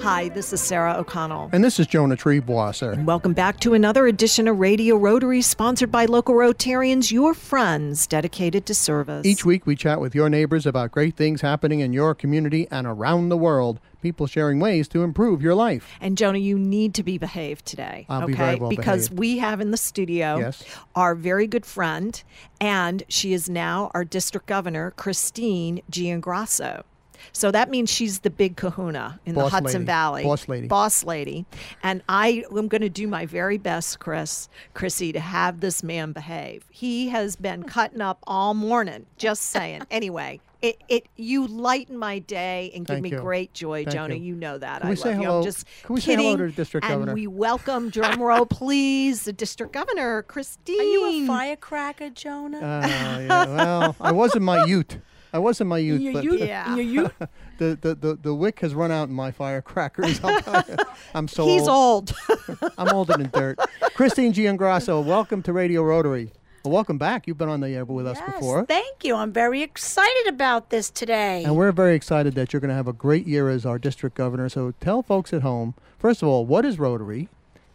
Hi, this is Sarah O'Connell. And this is Jonah Triebwasser. Welcome back to another edition of Radio Rotary, sponsored by local Rotarians, your friends dedicated to service. Each week we chat with your neighbors about great things happening in your community and around the world. People sharing ways to improve your life. And Jonah, you need to be behaved today. I'll okay? be well because behaved. we have in the studio Yes. our very good friend, and she is now our district governor, Christine Giangrasso. So that means she's the big kahuna in the Hudson lady. Valley. Boss lady. Boss lady. And I am going to do my very best, Chris, Chrissy, to have this man behave. He has been cutting up all morning, just saying. anyway, it, it you lighten my day and give Thank me you. great joy, Thank Jonah. you. You know that. Can I we love say you. hello- I'm just can we say kidding. hello to the district and governor? we welcome, drum roll, please, the district governor, Christine. Are you a firecracker, Jonah? Uh, yeah, well, I was in my youth. I was in my youth, in your but youth, Yeah. your youth, the, the, the, the wick has run out in my firecrackers. I'll tell you. I'm so He's old. I'm older than dirt. Christine Giangrasso, welcome to Radio Rotary. Well, welcome back. You've been on the air with us yes, before. thank you. I'm very excited about this today. And we're very excited that you're going to have a great year as our district governor. So tell folks at home, first of all, what is Rotary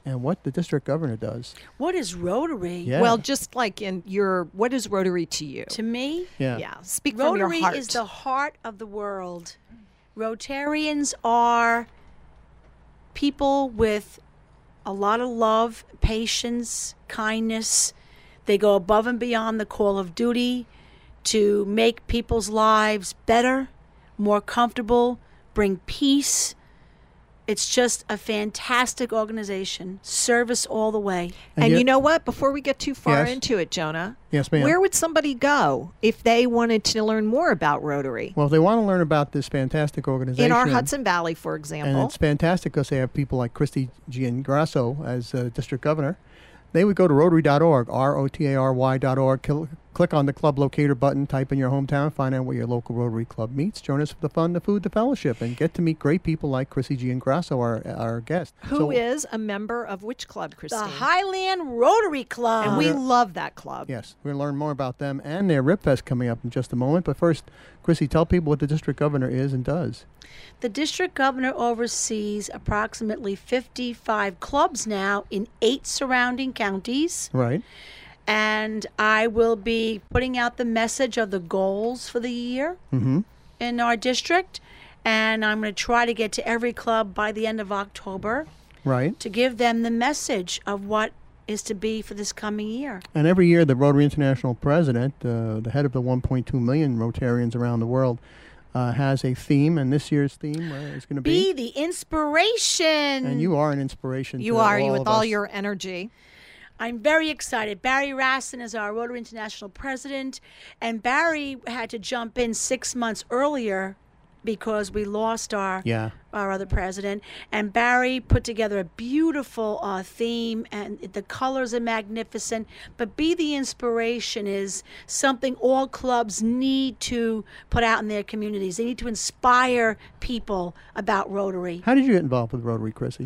and what the district governor does. what is Rotary? Yeah. Well, just like in your, what is Rotary to you? To me, Yeah. Yeah, speak from Rotary your heart. is the heart of the world. Rotarians are people with a lot of love, patience, kindness. They go above and beyond the call of duty to make people's lives better, more comfortable, bring peace. It's just a fantastic organization. Service all the way. and yet- you know what? Before we get too far Yes. into it, Jonah, Yes, ma'am. where would somebody go if they wanted to learn more about Rotary? well, if they want to learn about this fantastic organization, In our Hudson Valley, for example, and it's fantastic because they have people like Christy Giangrasso as uh, district governor. They would go to Rotary.org, R-O-T-A-R-Y dot org. Cl- click on the club locator button, type in your hometown, find out where your local Rotary club meets. Join us for the fun, the food, the fellowship, and get to meet great people like Chrissy G. and Giangrasso, our our guest. Who is So- a member of which club, Christine? The Highland Rotary Club. and we love that club. Yes, we're going to learn more about them and their Rib Fest coming up in just a moment. But first, Chrissy, tell people what the district governor is and does. The district governor oversees approximately 55 clubs now in eight surrounding counties. Right. And I will be putting out the message of the goals for the year Mm-hmm. in our district. And I'm going to try to get to every club by the end of October Right. to give them the message of what is to be for this coming year. And every year, the Rotary International president, uh, the head of the 1.2 million Rotarians around the world, uh, has a theme. And this year's theme uh, is going to be. Be the inspiration. and you are an inspiration. You to are all you with of all us. your energy. I'm very excited. Barry Rassin is our Rotary International president, and Barry had to jump in six months earlier because we lost our Yeah. our other president. And Barry put together a beautiful uh, theme, and the colors are magnificent. But be the inspiration is something all clubs need to put out in their communities. They need to inspire people about Rotary. How did you get involved with Rotary, Chrissy?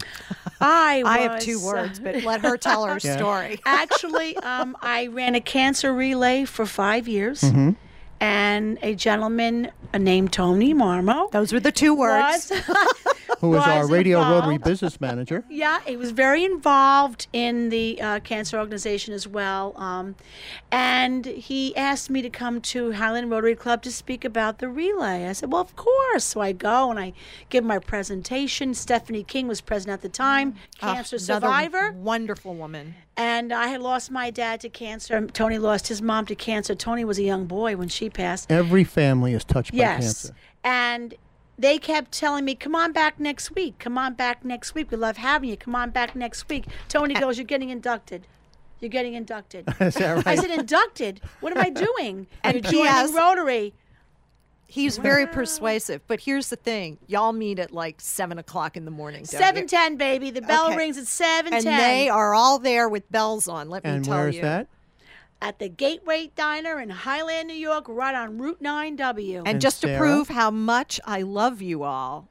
I I have two words, but let her tell her Yeah. story. Actually, um, I ran a cancer relay for five years, Mm-hmm. And a gentleman uh, named Tony Marmo Those were the two words. Who was. Who is our Radio involved. Rotary business manager? yeah, he was very involved in the uh, cancer organization as well, um, and he asked me to come to Highland Rotary Club to speak about the relay. I said, "Well, of course." So I go and I give my presentation. Stephanie King was present at the time, Ah, cancer another survivor. Wonderful woman. And I had lost my dad to cancer. Tony lost his mom to cancer. Tony was a young boy when she passed. Every family is touched by Yes. cancer. And they kept telling me, come on back next week. Come on back next week. We love having you. Come on back next week. Tony goes, You're getting inducted. You're getting inducted. Is that I said, Inducted? What am I doing? And You're joining PS Rotary. He's very persuasive, but here's the thing: y'all meet at like seven o'clock in the morning. don't 710, baby. The bell Okay. rings at 710. and they are all there with bells on. Let me and tell where is you. that? At the Gateway Diner in Highland, New York, right on Route 9W. And, And just to prove how much I love you all, Well,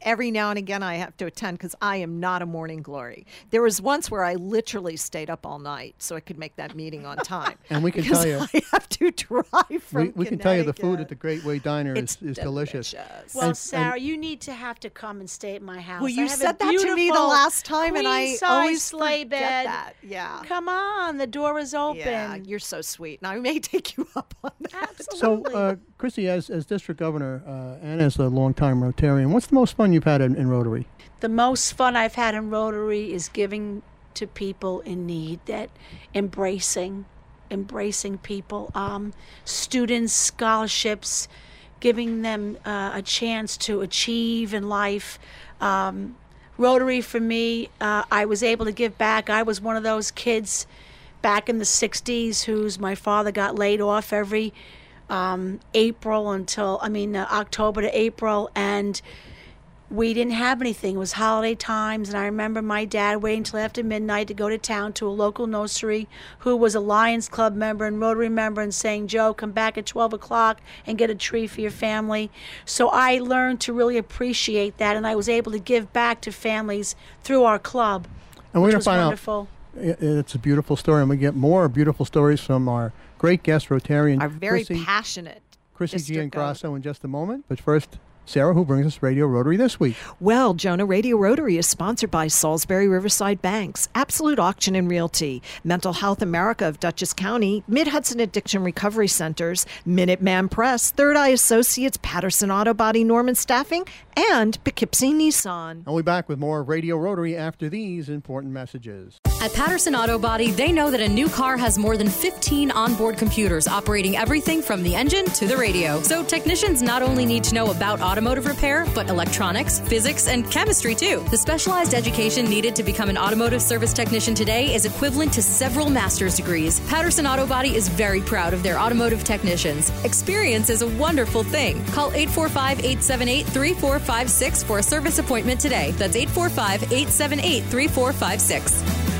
every now and again I have to attend because I am not a morning glory. There was once where I literally stayed up all night so I could make that meeting on time. And we can tell you- I have to drive from. We, we can tell you the food at the Connecticut. Gateway Diner It's is, is delicious. delicious. Well, And- Sarah, you need to have to come and stay at my house. Well, I you have said that to me the last time, and I queen-size always sleigh bed. that. Yeah. Come on, the door is open. Yeah, you're so sweet. Now I may take you up on that. So, Absolutely. uh, Chrissy, as, as district governor uh, and as a longtime Rotarian, what's the most fun you've had in, in Rotary? the most fun I've had in Rotary is giving to people in need, that embracing, embracing people, um, students, scholarships, giving them uh, a chance to achieve in life. Um, Rotary for me, uh, I was able to give back. I was one of those kids back in the 60s whose my father got laid off every um, April until, I mean, uh, October to April. And we didn't have anything. It was holiday times, and I remember my dad waiting until after midnight to go to town to a local nursery who was a Lions Club member and Rotary member and saying, Joe, come back at 12 o'clock and get a tree for your family. So I learned to really appreciate that, and I was able to give back to families through our club. And we're going to find wonderful. out. It's a beautiful story, and we get more beautiful stories from our great guest Rotarian, Are very Chrissy, passionate. Chrissy district governor. Giangrasso, in just a moment. But first, Sarah, who brings us Radio Rotary this week. Well, Jonah Radio Rotary is sponsored by Salisbury Riverside Banks, Absolute Auction and Realty, Mental Health America of Dutchess County, Mid Hudson Addiction Recovery Centers, Minuteman Press, Third Eye Associates, Patterson Auto Body Norman Staffing, and Poughkeepsie Nissan. And we'll be back with more Radio Rotary after these important messages. At Patterson Auto Body, they know that a new car has more than 15 onboard computers operating everything from the engine to the radio. So technicians not only need to know about automotive repair, but electronics, physics, and chemistry too. The specialized education needed to become an automotive service technician today is equivalent to several master's degrees. Patterson Auto Body is very proud of their automotive technicians. Experience is a wonderful thing. Call 845 878 3456 for a service appointment today. That's 845 878 3456.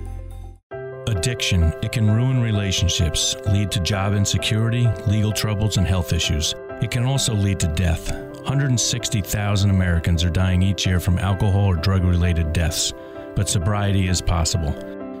Addiction, it can ruin relationships, lead to job insecurity, legal troubles, and health issues. It can also lead to death. 160,000 Americans are dying each year from alcohol or drug related deaths, but sobriety is possible.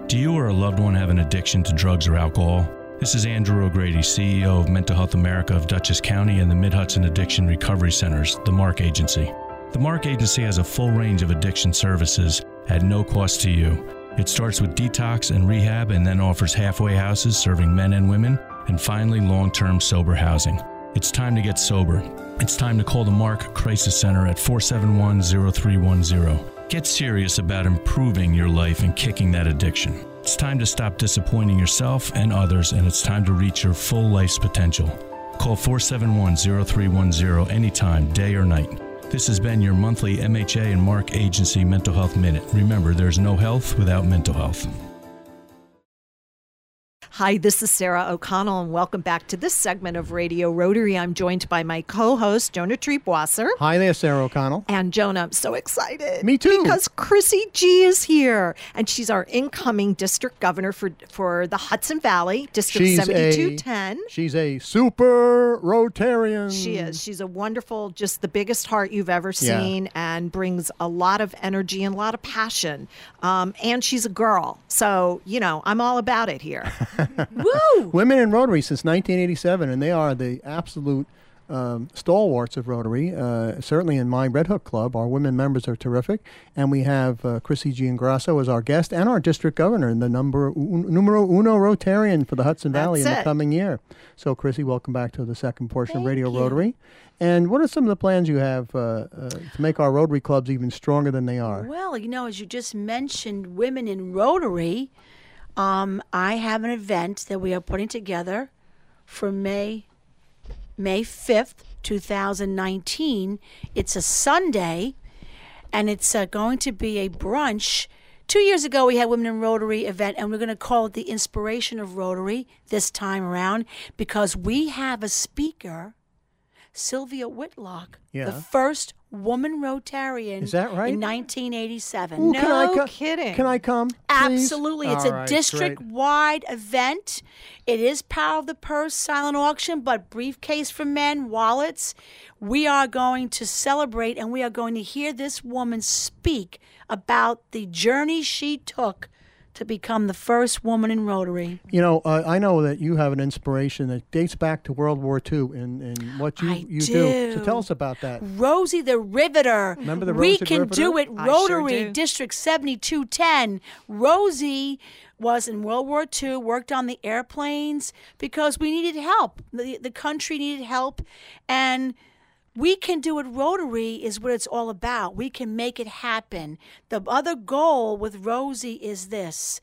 Do you or a loved one have an addiction to drugs or alcohol? This is Andrew O'Grady, CEO of Mental Health America of Dutchess County and the Mid Hudson Addiction Recovery Centers, the MARC Agency. The MARC Agency has a full range of addiction services at no cost to you. It starts with detox and rehab and then offers halfway houses serving men and women, and finally long term sober housing. It's time to get sober. It's time to call the MARC Crisis Center at 471 0310. Get serious about improving your life and kicking that addiction. It's time to stop disappointing yourself and others, and it's time to reach your full life's potential. Call 471 0310 anytime, day or night. This has been your monthly MHA and MARC Agency Mental Health Minute. Remember, there's no health without mental health. Hi, this is Sarah O'Connell, and welcome back to this segment of Radio Rotary. I'm joined by my co host, Jonah Triebwasser. Hi there, Sarah O'Connell. And Jonah, I'm so excited. Me too. Because Chrissy G is here, and she's our incoming district governor for for the Hudson Valley, District She's a 7210. she's a super Rotarian. She is. She's a wonderful, just the biggest heart you've ever Yeah. seen, and brings a lot of energy and a lot of passion. Um, and she's a girl, so you know I'm all about it here. Woo! Women in Rotary since 1987, and they are the absolute um, stalwarts of Rotary. Uh, certainly in my Red Hook Club, our women members are terrific, and we have uh, Chrissy Giangrasso as our guest and our district governor, and the number un, numero uno Rotarian for the Hudson Valley That's in the coming year. So, Chrissy, welcome back to the second portion of Thank Radio you. Rotary. And what are some of the plans you have uh, uh, to make our Rotary clubs even stronger than they are? Well, you know, as you just mentioned, women in Rotary, um, I have an event that we are putting together for May May fifth, two thousand nineteen. It's a Sunday, and it's uh, going to be a brunch. Two years ago, we had Women in Rotary event, and we're going to call it the Inspiration of Rotary this time around because we have a speaker, Sylvia Whitlock, Yeah. the first woman Rotarian. Is that right? In 1987. Ooh, no can I co- kidding. Can I come? please? Absolutely. It's All a right, district wide event. It is Power of the Purse silent auction, but briefcase for men, wallets. We are going to celebrate and we are going to hear this woman speak about the journey she took to become the first woman in Rotary. You know, uh, I know that you have an inspiration that dates back to World War II and, in what you, I you do. So tell us about that. Rosie the Riveter. Remember the We Rosie can Riveter? do it. I sure Rotary do. District 7210. Rosie was in World War II, worked on the airplanes because we needed help. The, the country needed help. And we can do it rotary is what it's all about. We can make it happen. The other goal with rosie is this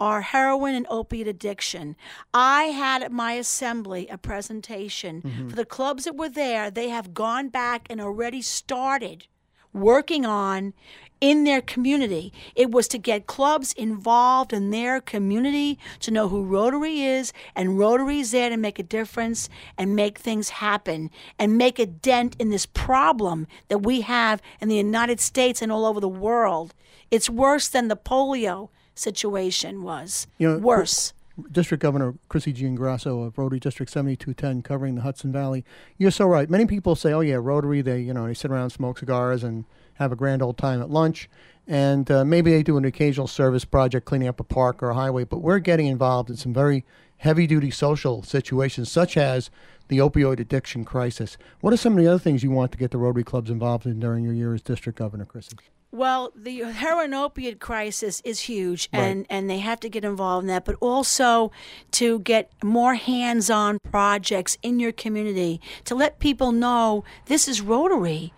our heroin and opiate addiction. I had at my assembly a presentation mm-hmm. for the clubs that were there. They have gone back and already started working on in their community. It was to get clubs involved in their community, to know who Rotary is, and Rotary's there to make a difference and make things happen and make a dent in this problem that we have in the United States and all over the world. It's worse than the polio situation was. You know, worse. District Governor Chrissy Giangrasso of Rotary District 7210 covering the Hudson Valley. You're so right. Many people say, oh, yeah, Rotary, they, you know, they sit around, smoke cigars, and have a grand old time at lunch. And uh, maybe they do an occasional service project cleaning up a park or a highway, but we're getting involved in some very heavy duty social situations, such as the opioid addiction crisis. What are some of the other things you want to get the Rotary clubs involved in during your year as District Governor, Chrissy? Well, the heroin opiate crisis is huge, Right. and, and they have to get involved in that, but also to get more hands on projects in your community to let people know this is Rotary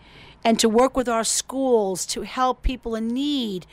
and to work with our schools to help people in need.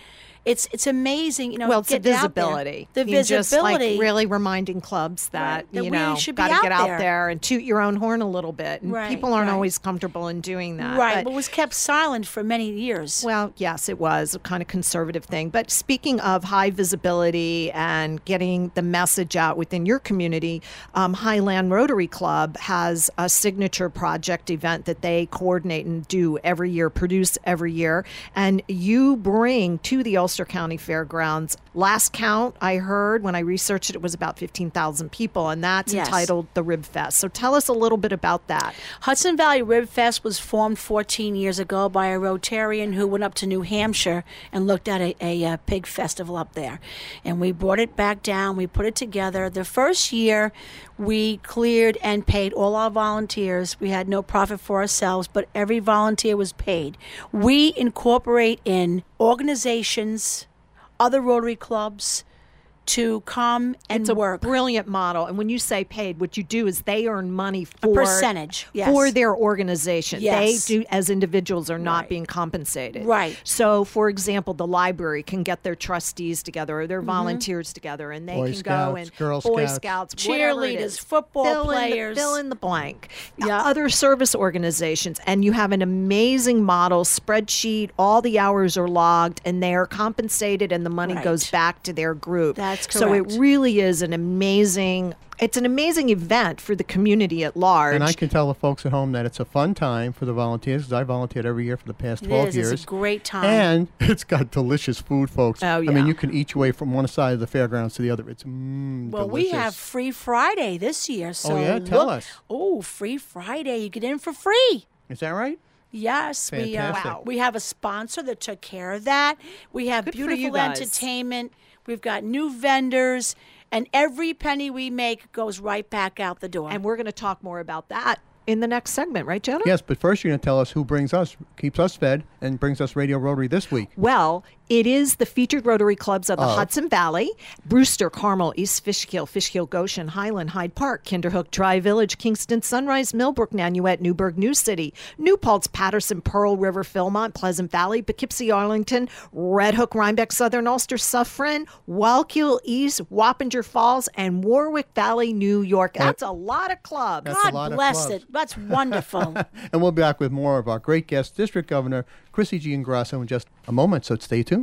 It's it's amazing, you know. well, it's the out visibility. The You just, like, visibility. really reminding clubs that, Right, that you know should be got to get out there. there and toot your own horn a little bit. And Right, people aren't right. always comfortable in doing that. right, but- but was kept silent for many years. Well, yes, it was a kind of conservative thing. But speaking of high visibility and getting the message out within your community, um, Highland Rotary Club has a signature project event that they coordinate and do every year, produce every year. And you bring to the Ulster County Fairgrounds, last count I heard when I researched it, it was about 15,000 people. And that's Yes. entitled the Rib Fest. So tell us a little bit about that. Hudson Valley Rib Fest was formed 14 years ago by a Rotarian who went up to New Hampshire and looked at a, a, uh pig festival up there. And we brought it back down, we put it together. The first year, we cleared and paid all our volunteers. We had no profit for ourselves, but every volunteer was paid. We incorporate in organizations, other Rotary clubs to come and it's a work. brilliant model. And when you say paid, what you do is they earn money for percentage, yes. for their organization. Yes. They do as individuals are not Right. being compensated. Right. So, for example, the library can get their trustees together or their mm-hmm. volunteers together, and they Boy can Scouts, go and Girl Boy Scouts. Scouts, Cheerleaders, is. football fill In players. the, fill in the blank. Yeah. Other service organizations, and you have an amazing model spreadsheet. All the hours are logged, and they are compensated, and the money Right. goes back to their group. That's So it really is an amazing. It's an amazing event for the community at large. And I can tell the folks at home that it's a fun time for the volunteers because I volunteered every year for the past 12 is. years. It's a great time. And it's got delicious food, folks. Oh, yeah. I mean, you can eat your way from one side of the fairgrounds to the other. It's mm, Well, delicious. we have Free Friday this year. So yeah? Tell look- us. Oh, Free Friday. You get in for free. Is that right? Yes, we uh, Wow. we have a sponsor that took care of that. We have Good for you beautiful guys. entertainment. We've got new vendors, and every penny we make goes right back out the door. and we're going to talk more about that in the next segment, right, Jonah? Yes, but first you're going to tell us who brings us, keeps us fed, and brings us Radio Rotary this week. Well, It is the featured Rotary clubs of the oh. Hudson Valley, Brewster, Carmel, East Fishkill, Fishkill, Goshen, Highland, Hyde Park, Kinderhook, Dry Village, Kingston, Sunrise, Millbrook, Nanuet, Newburgh, New City, New Paltz, Patterson, Pearl River, Philmont, Pleasant Valley, Poughkeepsie, Arlington, Red Hook, Rhinebeck, Southern Ulster, Suffern, Wallkill East, Wappinger Falls, and Warwick Valley, New York. That's a lot of clubs. That's a God lot of bless clubs. it. That's wonderful. And we'll be back with more of our great guest, District Governor Chrissy Giangrasso, in just a moment, so stay tuned.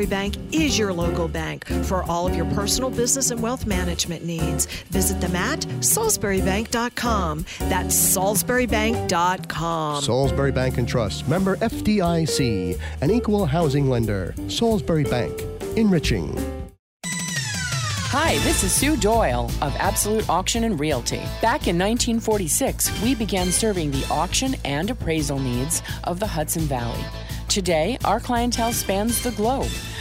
Bank is your local bank for all of your personal business and wealth management needs. Visit them at salisburybank.com. That's salisburybank.com. Salisbury Bank and Trust, member FDIC, an equal housing lender. Salisbury Bank, enriching. Hi, this is Sue Doyle of Absolute Auction and Realty. Back in 1946, we began serving the auction and appraisal needs of the Hudson Valley. Today, our clientele spans the globe,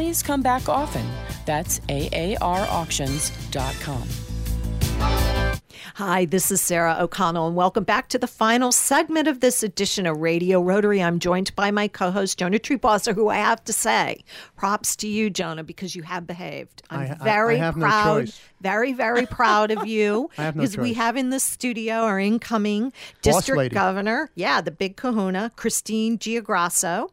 please come back often. That's AARauctions.com. Hi, this is Sarah O'Connell, and welcome back to the final segment of this edition of Radio Rotary. I'm joined by my co host, Jonah Triebwasser, who I have to say, props to you, Jonah, because you have behaved. I'm I- I- I very have no proud, choice. very, very proud of you. I have no because we have in the studio our incoming Boss district lady. governor, yeah, the big kahuna, Christine Giangrasso.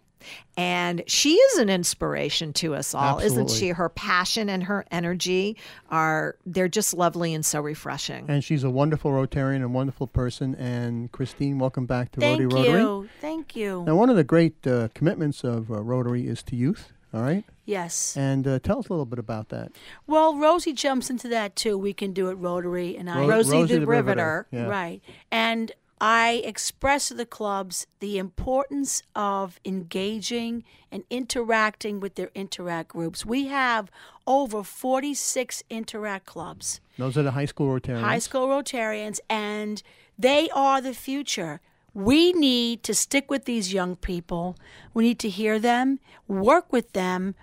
And she is an inspiration to us all, isn't she? Her passion and her energy are, they're just lovely and so refreshing. And she's a wonderful Rotarian and wonderful person. And Christine, welcome back to Thank Rotary Rotary. you. Thank you. Now, one of the great uh, commitments of uh, Rotary is to youth. All right, Yes. and uh, tell us a little bit about that. Well, Rosie jumps into that too. We can do it Rotary, and I Ro- Rosie the Riveter. Yeah. Right. And I express to the clubs the importance of engaging and interacting with their interact groups. We have over 46 interact clubs, Those are the high school Rotarians. high school Rotarians, and they are the future. We need to stick with these young people. We need to hear them, work with them,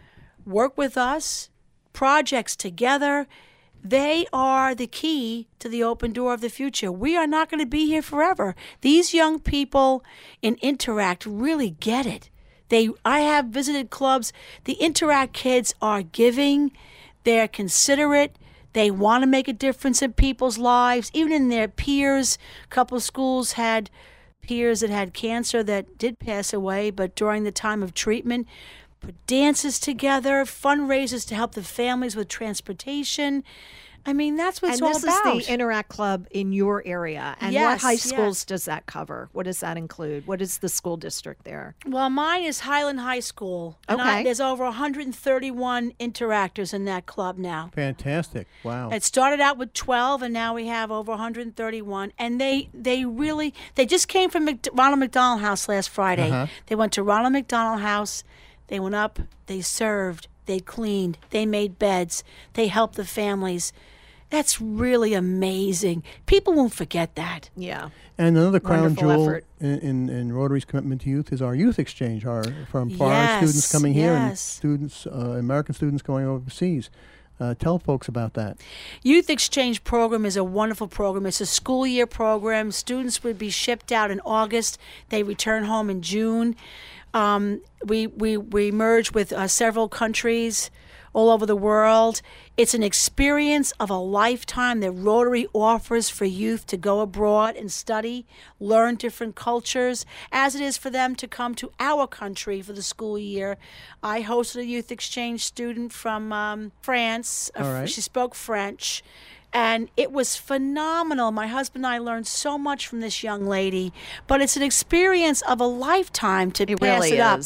work with us, projects together. They are the key to the open door of the future. We are not going to be here forever. These young people in Interact really get it. They I have visited clubs. The Interact kids are giving, they're considerate, they want to make a difference in people's lives, even in their peers. A couple schools had peers that had cancer that did pass away, but during the time of treatment, put dances together, fundraisers to help the families with transportation. I mean, that's what it's and this about. is the Interact Club in your area. And what high schools yes. does that cover? What does that include? What is the school district there? well, mine is Highland High School. and I- Okay. there's over 131 interactors in that club now. Fantastic! Wow. It started out with 12 and now we have over 131 and they they really they just came from Mc, Ronald McDonald House last Friday. Uh-huh. They went to Ronald McDonald House. They went up, they served, they cleaned, they made beds, they helped the families. That's really amazing. People won't forget that. Yeah. And another crown Wonderful jewel in, in, in Rotary's commitment to youth is our youth exchange, our from foreign Yes, students coming here and students, uh, American students going overseas. Uh, tell folks about that. Youth Exchange Program is a wonderful program. It's a school year program. Students would be shipped out in August. They return home in June. Um, we, we, we merge with uh, several countries all over the world. It's an experience of a lifetime that Rotary offers for youth to go abroad and study, learn different cultures, as it is for them to come to our country for the school year. I hosted a youth exchange student from um, France. Uh, All right. She spoke French. And it was phenomenal. My husband and I learned so much from this young lady, but it's an experience of a lifetime to It pass really it up.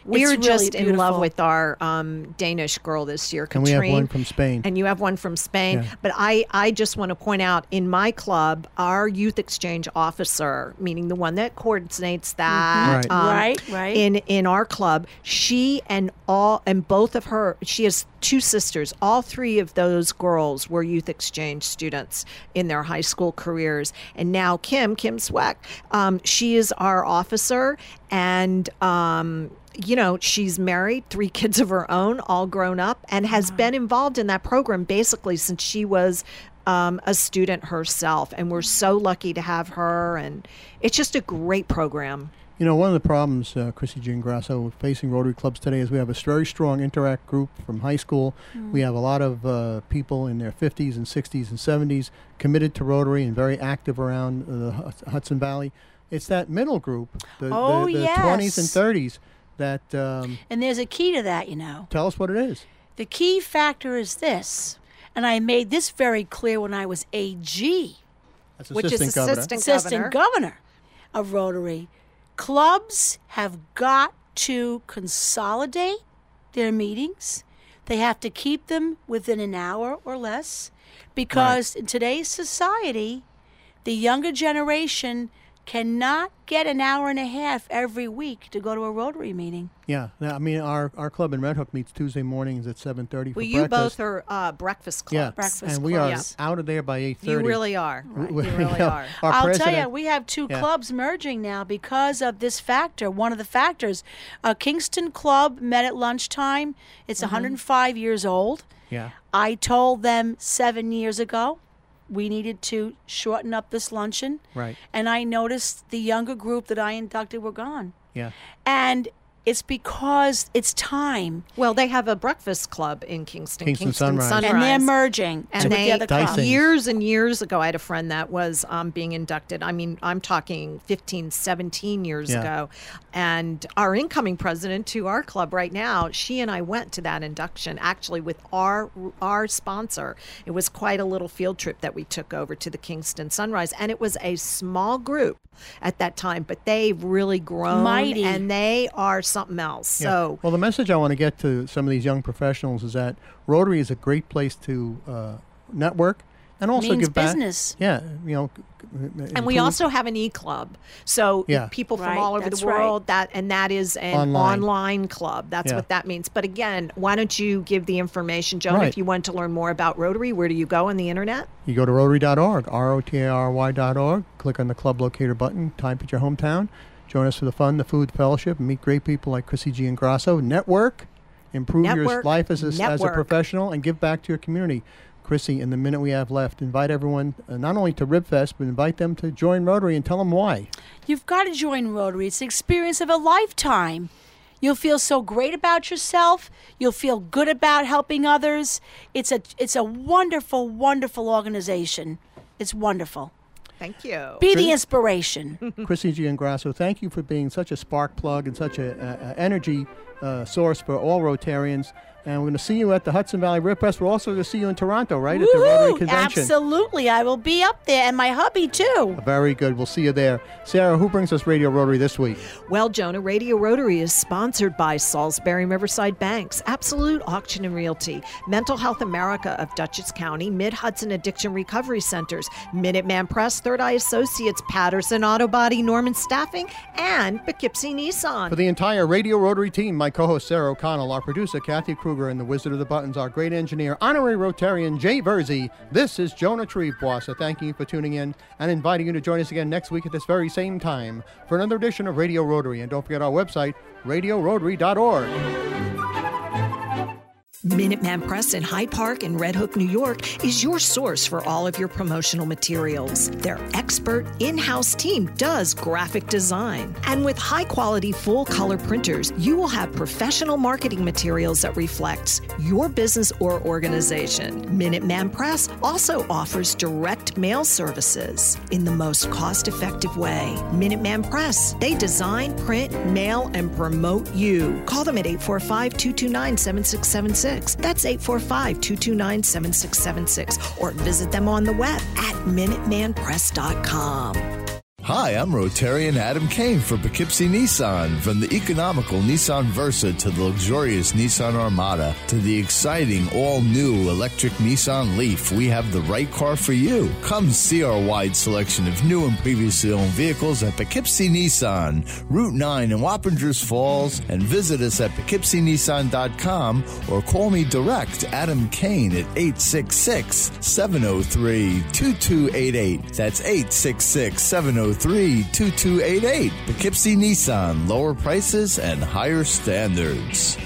Is. We It's were just really in love with our um, Danish girl this year, And Katrine. we have one from Spain. And you have one from Spain. Yeah. But I, I just want to point out in my club, our youth exchange officer, meaning the one that coordinates that, Right. um, Right, right. in in our club, she and all and both of her, she has two sisters. All three of those girls were youth exchange students in their high school careers. And now Kim, Kim Sweck, um, she is our officer, and um, you know, she's married, three kids of her own, all grown up, and has been involved in that program basically since she was um, a student herself. And we're so lucky to have her. And it's just a great program. You know, one of the problems, uh, Chrissy Giangrasso, facing Rotary clubs today is we have a very strong interact group from high school. We have a lot of uh, people in their 50s and 60s and 70s committed to Rotary and very active around uh, the Hudson Valley. It's that middle group, the, Oh, the, the yes. 20s and 30s, that um, And there's a key to that, you know. tell us what it is. The key factor is this, and I made this very clear when I was AG, That's Which is assistant governor. assistant assistant governor of Rotary. Clubs have got to consolidate their meetings. They have to keep them within an hour or less because in today's society, the younger generation cannot get an hour and a half every week to go to a Rotary meeting. Yeah, now, I mean, our, our club in Red Hook meets Tuesday mornings at 7.30 Well, you breakfast. both are uh, breakfast yeah, clubs. Breakfast and we clubs. are out of there by 8.30. You really are. We- You really know, are. I'll tell you, we have two Yeah. clubs merging now because of this factor. One of the factors, a Kingston club met at lunchtime. It's Mm-hmm. 105 years old. Yeah. I told them seven years ago we needed to shorten up this luncheon. Right. And I noticed the younger group that I inducted were gone. Yeah. And it's because it's time. Well, they have a breakfast club in Kingston, Kingston Sunrise. And they're merging And they, the other clubs. Years and years ago, I had a friend that was um, being inducted. I mean, I'm talking 15, 17 years Yeah. ago. And our incoming president to our club right now, she and I went to that induction actually with our our sponsor. It was quite a little field trip that we took over to the Kingston Sunrise. And it was a small group at that time, but they've really grown Mighty. and they are something else. Yeah. So well, the message I want to get to some of these young professionals is that Rotary is a great place to uh, network and also Means give back. business. Yeah, you know. and we also have an e-club so Yeah. people from Right, all over that's the right. world that and that is an Online. online, club that's Yeah. what that means but again why don't you give the information joan Right. if you want to learn more about rotary where do you go on the internet You go to Rotary.org, R-O-T-A-R-Y.org. Click on the club locator button. Type at your hometown. Join us for the fun, the food, the fellowship, and meet great people like Chrissy Giangrasso. Network, improve your life as a, as a professional, and give back to your community. Chrissy, in the minute we have left, invite everyone uh, not only to Ribfest, but invite them to join Rotary and tell them why. You've got to join Rotary. It's the experience of a lifetime. You'll feel so great about yourself. You'll feel good about helping others. It's a it's a wonderful, wonderful organization. It's wonderful. Thank you Be the inspiration. Chrissy Giangrasso, thank you for being such a spark plug and such a, a, a energy uh, source for all Rotarians. And we're going to see you at the Hudson Valley Rib Fest. We're also going to see you in Toronto, right, at the Rotary Convention. Absolutely. I will be up there and my hubby too. Very good. We'll see you there. Sarah, who brings us Radio Rotary this week? Well, Jonah, Radio Rotary is sponsored by Salisbury Riverside Banks, Absolute Auction and Realty, Mental Health America of Dutchess County, Mid Hudson Addiction Recovery Centers, Minuteman Press, Third Eye Associates, Patterson Auto Body, Norman Staffing, and Poughkeepsie Nissan. For the entire Radio Rotary team, my co host Sarah O'Connell, our producer Kathy Kruger, and the Wizard of the Buttons, our great engineer, honorary Rotarian Jay Verzi. This is Jonah Treebois, thanking you for tuning in and inviting you to join us again next week at this very same time for another edition of Radio Rotary. And don't forget our website, radiorotary.org. Minuteman Press in Hyde Park and Red Hook, New York is your source for all of your promotional materials. Their expert in house team does graphic design. And with high quality full color printers, you will have professional marketing materials that reflects your business or organization. Minuteman Press also offers direct mail services in the most cost effective way. Minuteman Press, they design, print, mail, and promote you. Call them at 845 229 7676. That's 845 229 7676. Or visit them on the web at MinutemanPress.com. Hi, I'm Rotarian Adam Kane for Poughkeepsie Nissan. From the economical Nissan Versa to the luxurious Nissan Armada to the exciting all new electric Nissan Leaf, we have the right car for you. Come see our wide selection of new and previously owned vehicles at Poughkeepsie Nissan, Route 9 in Wappingers Falls, and visit us at PoughkeepsieNissan.com or call me direct, Adam Kane, at 866 703 2288. That's 866 703 2288. Poughkeepsie Nissan, lower prices and higher standards.